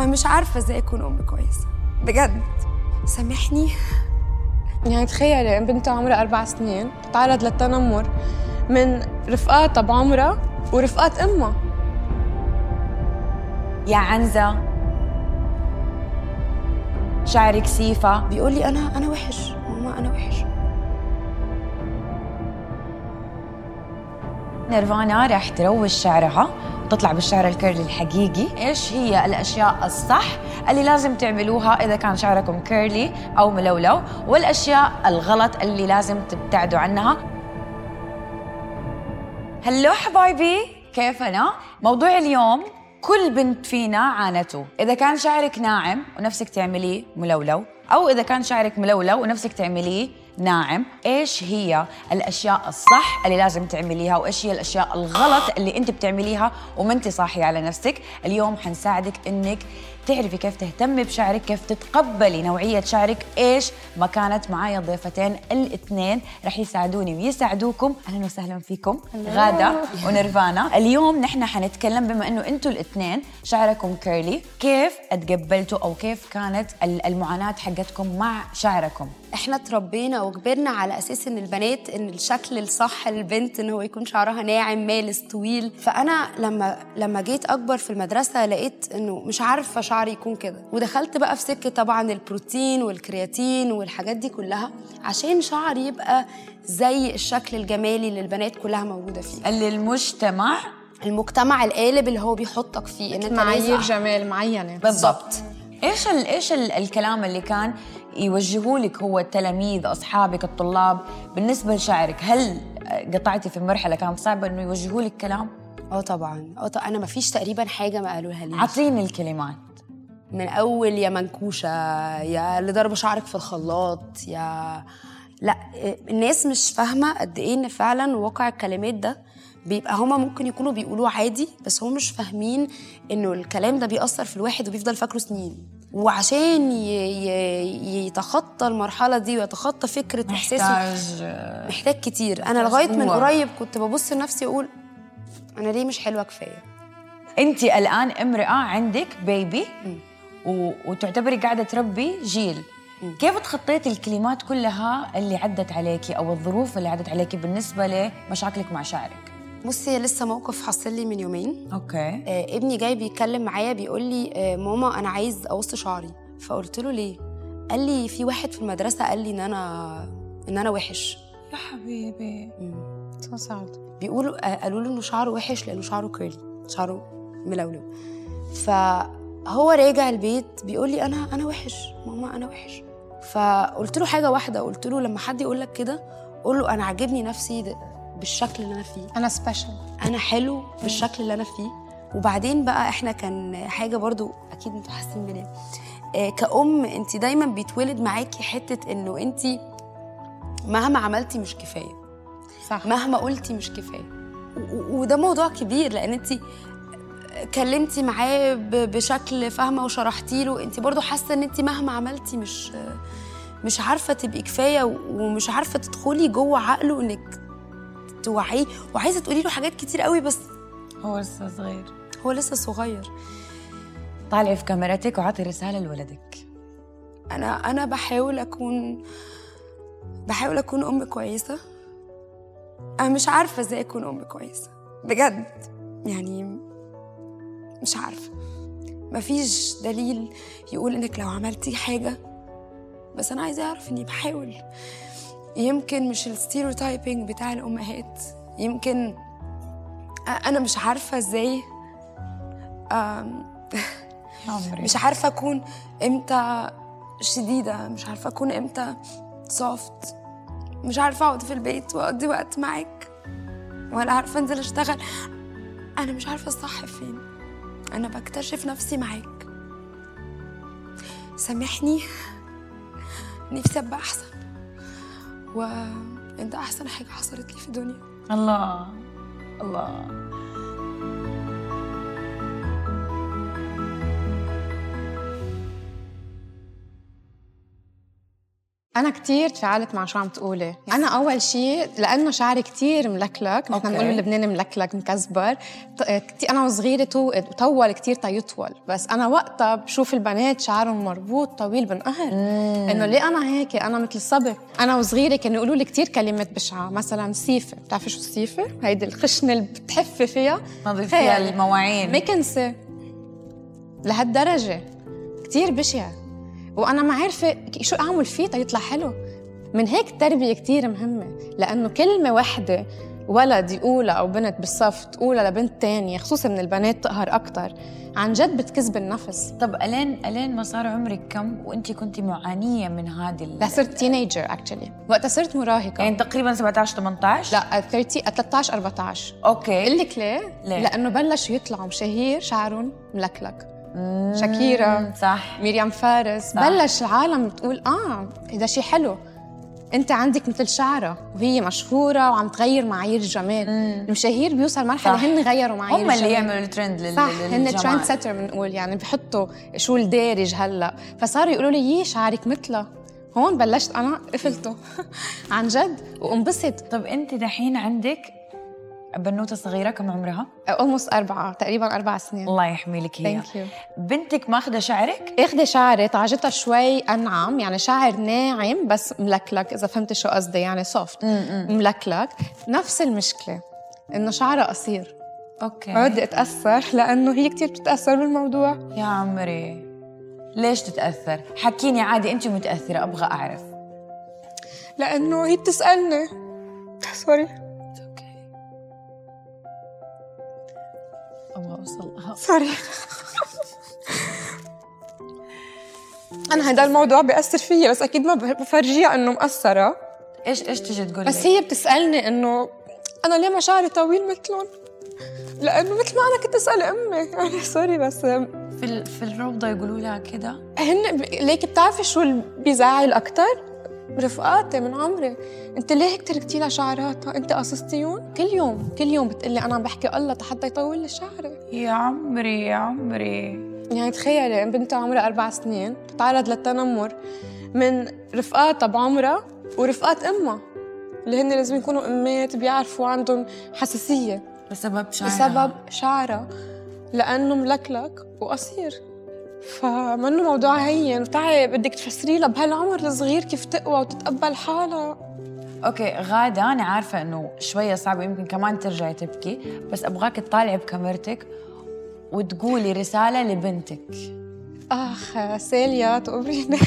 أنا مش عارفة إزاي أكون أم كويسة. بجد. سامحني؟ يعني تخيلي بنت عمرها أربع سنين تتعرض للتنمر من رفقاتها بعمرها ورفقات أمها. يا عنزة. شعرك سيفة. بيقول لي أنا أنا وحش. ماما أنا وحش. نيرفانا رح تروج شعرها وتطلع بالشعر ال curly الحقيقي. إيش هي الأشياء الصح اللي لازم تعملوها إذا كان شعركم curly أو ملولو؟ والأشياء الغلط اللي لازم تبتعدوا عنها. hello حبايبي كيفنا موضوع اليوم كل بنت فينا عانته. إذا كان شعرك ناعم ونفسك تعمليه ملولو أو إذا كان شعرك ملولو ونفسك تعمليه ناعم. إيش هي الأشياء الصح اللي لازم تعمليها؟ وإيش هي الأشياء الغلط اللي أنت بتعمليها وما أنت صاحية على نفسك؟ اليوم حنساعدك إنك تعرفي كيف تهتمي بشعرك كيف تتقبلي نوعية شعرك إيش ما كانت معايا ضيفتين الاثنين. رح يساعدوني ويساعدوكم. أهلا وسهلا فيكم. غادة ونيرفانا اليوم نحن حنتكلم بما أنه أنتوا الاثنين شعركم كيرلي كيف تقبلتوا أو كيف كانت ال- المعاناة حقتكم مع شعركم؟ إحنا اتربينا وكبرنا على أساس إن البنات إن الشكل الصح للبنت إن هو يكون شعرها ناعم مالس طويل. فأنا لما لما جيت أكبر في المدرسة لقيت إنه مش عارفة شعري يكون كده. ودخلت بقى في سكة طبعا البروتين والكرياتين والحاجات دي كلها عشان شعري يبقى زي الشكل الجمالي اللي البنات كلها موجودة فيه. اللي المجتمع المجتمع القالب اللي هو بيحطك فيه إن أنت معايير جمال معينة. بالضبط. إيش ال إيش ال الكلام اللي كان يوجهوا لك هو التلاميذ أصحابك الطلاب؟ بالنسبة لشعرك هل قطعتي في مرحلة كانت صعبه إنه يوجهوا لك كلام؟ آه طبعا. آه أنا ما فيش تقريبا حاجة ما قالوها لي أعطيني الكلمات. من أول يا منكوشة يا اللي ضرب شعرك في الخلاط يا لا الناس مش فاهمة قد إيه إن فعلا واقع الكلمات ده بيبقى هما ممكن يكونوا بيقولوه عادي بس هم مش فاهمين إنه الكلام ده بيأثر في الواحد وبيفضل فاكره سنين وعشان. يتخطى المرحلة دي ويتخطى فكرة إحساسه محتاج محتاج كتير أنا لغاية من. قريب كنت ببص لنفسي أقول أنا ليه مش حلوة كفاية انت الآن امرأة عندك بيبي و... وتعتبري قاعدة تربي جيل. كيف تخطيتي الكلمات كلها اللي عدت عليكي أو الظروف اللي عدت عليكي بالنسبة لمشاكلك مع شعرك بصي لسه موقف حصل لي من يومين. okay. آه، ابني جاي بيتكلم معايا بيقول لي آه، ماما أنا عايز اقص شعري. فقلت له ليه؟ قال لي في واحد في المدرسة قال لي إن أنا إن أنا وحش. يا حبيبي. so sad بيقولوا آه، قالوا له إنه شعره وحش لأنه شعره curly شعره ملولو. فهو راجع البيت بيقول لي أنا أنا وحش ماما أنا وحش. فقلت له حاجة واحدة قلت له لما حد يقول لك كده قول له أنا عاجبني نفسي بالشكل اللي أنا فيه. أنا سبيشال أنا حلو بالشكل اللي أنا فيه. وبعدين بقى إحنا كان حاجة برضو أكيد أنتوا حاسين بيها آه، كأم انت دايما بيتولد معاكي حتة إنه انت مهما عملتي مش كفاية. صح. مهما قلتي مش كفاية. وده موضوع كبير لأن انت كلمتي معاه بشكل فاهمة وشرحتي له. انت برضو حاسة ان انت مهما عملتي مش مش عارفة تبقي كفاية ومش عارفة تدخلي جوه عقله انك توعيه. وعايزة تقولي له حاجات كتير قوي بس هو لسه صغير. هو لسه صغير. طالعي في كاميرتك وعطي رسالة لولدك. أنا أنا بحاول أكون بحاول أكون أم كويسة. أنا مش عارفة إزاي أكون أم كويسة. بجد. يعني مش عارفة. مفيش دليل يقول إنك لو عملتي حاجة بس أنا عايزة أعرف إني بحاول. يمكن مش الستيreotyping بتاع الأمهات يمكن أنا مش عارفة إزاي مش عارفة أكون إمتى شديدة مش عارفة أكون إمتى سوفت مش عارفة أقعد في البيت وأقضي وقت معاك ولا عارفة أنزل أشتغل. أنا مش عارفة الصح فين. أنا بكتشف نفسي معاك. سامحني. نفسي أبقى أحسن. وأنت أحسن حاجة حصلت لي في الدنيا الله. الله. أنا كثير تفاعلت مع شو عم تقولي. أنا أول شيء لأنه شعري كثير ملكلك نحن بنقول اللبناني ملكلك مكزبر. أنا وصغيرة طول كثير تيطول بس أنا وقتها بشوف البنات شعرهم مربوط طويل بنقهر إنه ليه أنا هيك؟ أنا مثل الصبي. أنا وصغيرة كانوا يقولوا لي كثير كلمات بشعة. مثلا سيفة. بتعرفي شو السيفه هيدي الخشنة اللي بتحفي فيها. نظيف فيها المواعين. مكنسه لهالدرجة كثير بشع. وأنا ما عارفة شو أعمل فيه. تيطلع حلو. من هيك التربية كثير مهمة لأنه كلمة واحدة ولد يقولها أو بنت بالصف تقولها لبنت تانية خصوصا من البنات تقهر أكثر عن جد بتكذب النفس. طب ألين ألين ما صار عمرك كم وأنت كنت معانية من هذه لا صرت teenager actually وقتها صرت مراهقة. يعني تقريبا 17 18 لا 30 13 14 okay. قل لك ليه؟ ليه؟ لأنه بلشوا يطلعوا مشاهير شعرهم ملكلك. شاكيرا صح. ميريام فارس. صح. بلش العالم تقول آه هذا شيء حلو. أنت عندك مثل شعرة وهي مشهورة وعم تغير معايير الجمال. مم. المشاهير بيوصل مرحلة صح. هن غيروا معايير هم اللي يعملوا الترند لل... صح هن trend setter بنقول يعني بحطوا شو الدارج هلا. فصاروا يقولوا لي يي شعرك مثلها هون بلشت أنا قفلته. عن جد وانبسط. طب أنت دحين عندك بنوتة صغيرة كم عمرها؟ almost أربعة تقريبا أربع سنين. الله يحمي لك اياها بنتك ماخذه شعرك؟ اخذه شعري طعجتها شوي أنعم يعني شعر ناعم بس ملكلك إذا فهمتي شو قصدي يعني soft ملكلك. نفس المشكلة إنه شعرها قصير. okay. بدي اتأثر لأنه هي كثير بتتأثر بالموضوع. يا عمري ليش تتأثر؟ حكيني عادي أنت متأثرة أبغى أعرف. لأنه هي بتسألني. sorry أبغى اوصل sorry. أنا هذا الموضوع بيأثر فيا بس أكيد ما بفرجيها إنه مقصره إيش إيش تجي تقول بس هي بتسألني إنه أنا ليه ما شعري طويل مثلهم؟ لأنه مثل ما أنا كنت أسأل أمي. يعني sorry بس في في الروضة يقولوا لها كده؟ هن ليك بتعرفي شو اللي بيزعل أكثر رفقاتي من عمري. انت ليه هيك تركتي لها شعراتها؟ انت قصصتيهم كل يوم كل يوم بتقلي أنا عم بحكي الله حتى يطول لي شعري. يا عمري يا عمري. يعني تخيلي بنتها عمرها أربع سنين بتتعرض للتنمر من رفقاتها بعمرها ورفقات أمها اللي هن لازم يكونوا أمات بيعرفوا عندهم حساسية. بسبب شعرها. بسبب شعرها لأنه ملكلك وقصير. فمنه موضوع هين. وتعي بدك تفسري لها بهالعمر الصغير كيف تقوى وتتقبل حالها. أوكي غادة أنا عارفة إنه شوية صعبة يمكن كمان ترجعي تبكي بس أبغاك تطالعي بكاميرتك وتقولي رسالة لبنتك. آخ سيليا تقبريني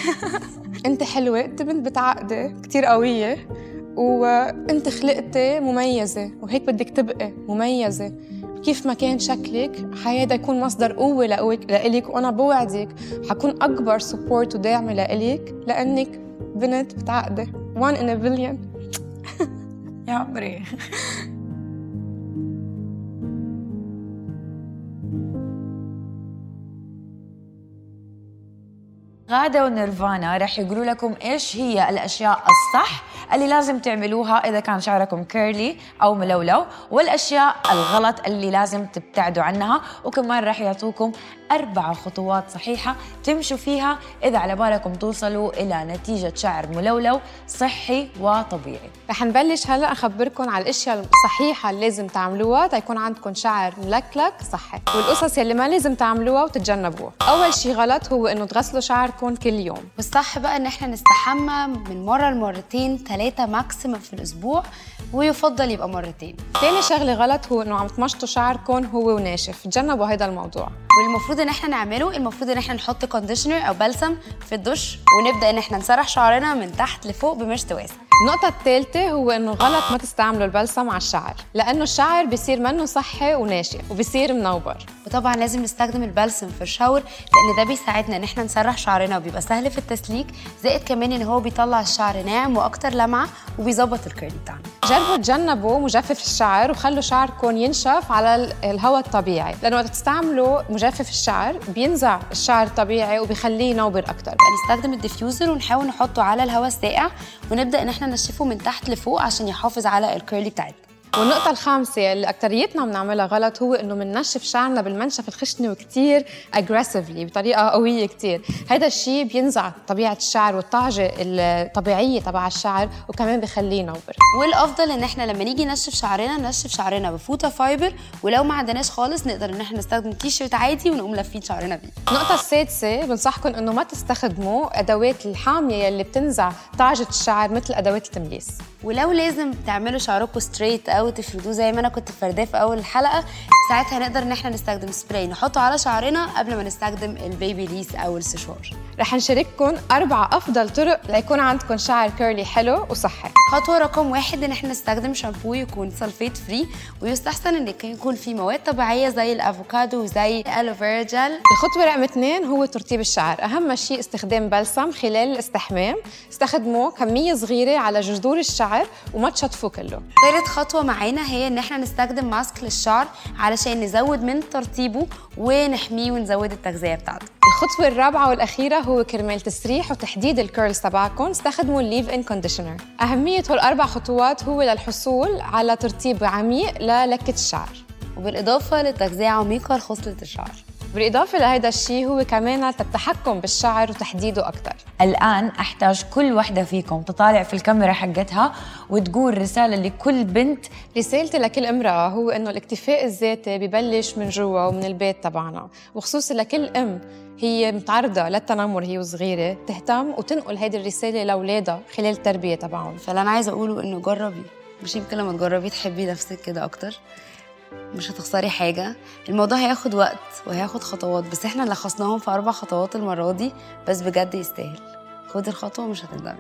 أنت حلوة أنت بنت بتعقدي كتير قوية وأنت خلقتي مميزة وهيك بدك تبقي مميزة. كيف ما كان شكلك حيادا يكون مصدر قوة لإلك وأنا بوعدك حكون أكبر سبورت وداعمة لإلك لأنك بنت بتعقدي one in a billion. يا عمري. غادة ونيرفانا رح يقولوا لكم إيش هي الأشياء الصح اللي لازم تعملوها إذا كان شعركم كيرلي أو ملولو والأشياء الغلط اللي لازم تبتعدوا عنها وكمان رح يعطوكم أربع خطوات صحيحة تمشوا فيها إذا على بالكم توصلوا إلى نتيجة شعر ملولو صحي وطبيعي. رح نبلش هلأ أخبركم على الأشياء الصحيحة اللي لازم تعملوها تيكون عندكم شعر ملكلك صحي والقصص يلي ما لازم تعملوها وتتجنبوها. أول شيء غلط هو إنه تغسلوا شعركم كل يوم. والصح بقى إن إحنا نستحمى من مرة لمرتين ثلاثة ماكسيمم في الأسبوع ويفضل يبقى مرتين. تاني شغلة غلط هو إنه عم تمشطوا شعركم هو وناشف. تجنبوا هذا الموضوع. والمفروض إن إحنا نعمله المفروض إن إحنا نحط conditioner أو بلسم في الدش ونبدأ إن إحنا نسرح شعرنا من تحت لفوق بمشط واسع. النقطة الثالثة هو إنه غلط ما تستعملوا البلسم على الشعر، لأنه الشعر بصير منه صحي وناشف وبصير منوبر. وطبعا لازم نستخدم البلسم في ال shower لأن ده بيساعدنا إن إحنا نسرح شعرنا وبيبقى سهل في التسليك، زائد كمان إن هو بيطلع الشعر ناعم وأكتر لمعة وبيظبط ال curly بتاعنا. جربوا تجنبوا مجفف الشعر وخلوا شعركم ينشف على الهواء الطبيعي، لأنه وقت تستعملوا مجفف الشعر بينزع الشعر الطبيعي وبيخليه ينوبر أكتر. نستخدم ال diffuser ونحاول نحطه على الهواء الساقع ونبدأ إن إحنا ننشفه من تحت لفوق عشان يحافظ على ال curly بتاعتنا والنقطة الخامسة اللي أكتريتنا بنعملها غلط هو إنه بننشف شعرنا بالمنشف الخشني وكتير aggressively بطريقة قوية كتير، هذا الشيء بينزع طبيعة الشعر والطعجة الطبيعية تبع الشعر وكمان بخليه ينوبر. والأفضل إن إحنا لما نيجي نشف شعرنا نشف شعرنا بفوطة fiber ولو ما عندناش خالص نقدر إن إحنا نستخدم تي شيرت عادي ونقوم لافين شعرنا بيه. النقطة السادسة بنصحكم إنه ما تستخدموا أدوات الحامية اللي بتنزع طعجة الشعر مثل أدوات التمليس. ولو لازم تعملوا شعركم straight أو تفردوه زي ما أنا كنت فرداه في أول الحلقة ساعتها نقدر إن إحنا نستخدم سبراي نحطه على شعرنا قبل ما نستخدم ال Babyliss أو السشوار. رح نشارككم أربع أفضل طرق ليكون عندكم شعر curly حلو وصحي. خطوة رقم واحد إن إحنا نستخدم شامبو يكون sulfate free ويستحسن إن يكون فيه مواد طبيعية زي الأفوكادو وزي ال aloe vera gel. الخطوة رقم اثنين هو ترطيب الشعر. أهم شيء استخدام بلسم خلال الاستحمام. استخدموه كمية صغيرة على جذور الشعر وما تشطفوه كله. ثالث خطوة معانا هي إن إحنا نستخدم mask للشعر علشان نزود من ترطيبه ونحميه ونزود التغذية بتاعته. الخطوة الرابعة والأخيرة هو كرمال تسريح وتحديد ال curls تبعكم. استخدموا ال leave-in conditioner أهمية هالأربع خطوات هو للحصول على ترطيب عميق للكة الشعر. وبالإضافة لتغذية عميقة لخصلة الشعر. بالإضافة لهذا الشيء هو كمان التحكم بالشعر وتحديده أكثر الآن أحتاج كل وحدة فيكم تطالع في الكاميرا حقتها وتقول رسالة لكل بنت. رسالتي لكل امرأة هو إنه الاكتفاء الذاتي ببلش من جوا ومن البيت تبعنا وخصوصا لكل أم هي متعرضة للتنمر هي وصغيرة تهتم وتنقل هذه الرسالة لأولادها خلال التربية تبعهم. فاللي أنا عايزة أقوله إنه جربي مش يمكن لما تجربي تحبي نفسك كده أكتر. مش هتخسري حاجة. الموضوع هياخد وقت وهياخد خطوات بس إحنا لخصناهم في أربع خطوات المرة دي بس بجد يستاهل. خدي الخطوة ومش هتندمي.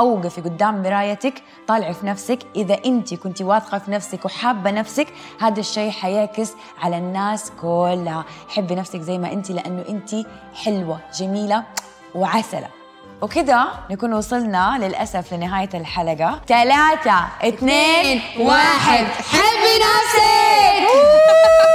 أوقفي قدام مرايتك طالعي في نفسك. إذا أنت كنت واثقة في نفسك وحابة نفسك هذا الشيء حيعكس على الناس كلها. حبي نفسك زي ما أنت لأنه أنت حلوة جميلة وعسلة. وكده نكون وصلنا للأسف لنهاية الحلقة. ثلاثة اثنين واحد. حبي نفسك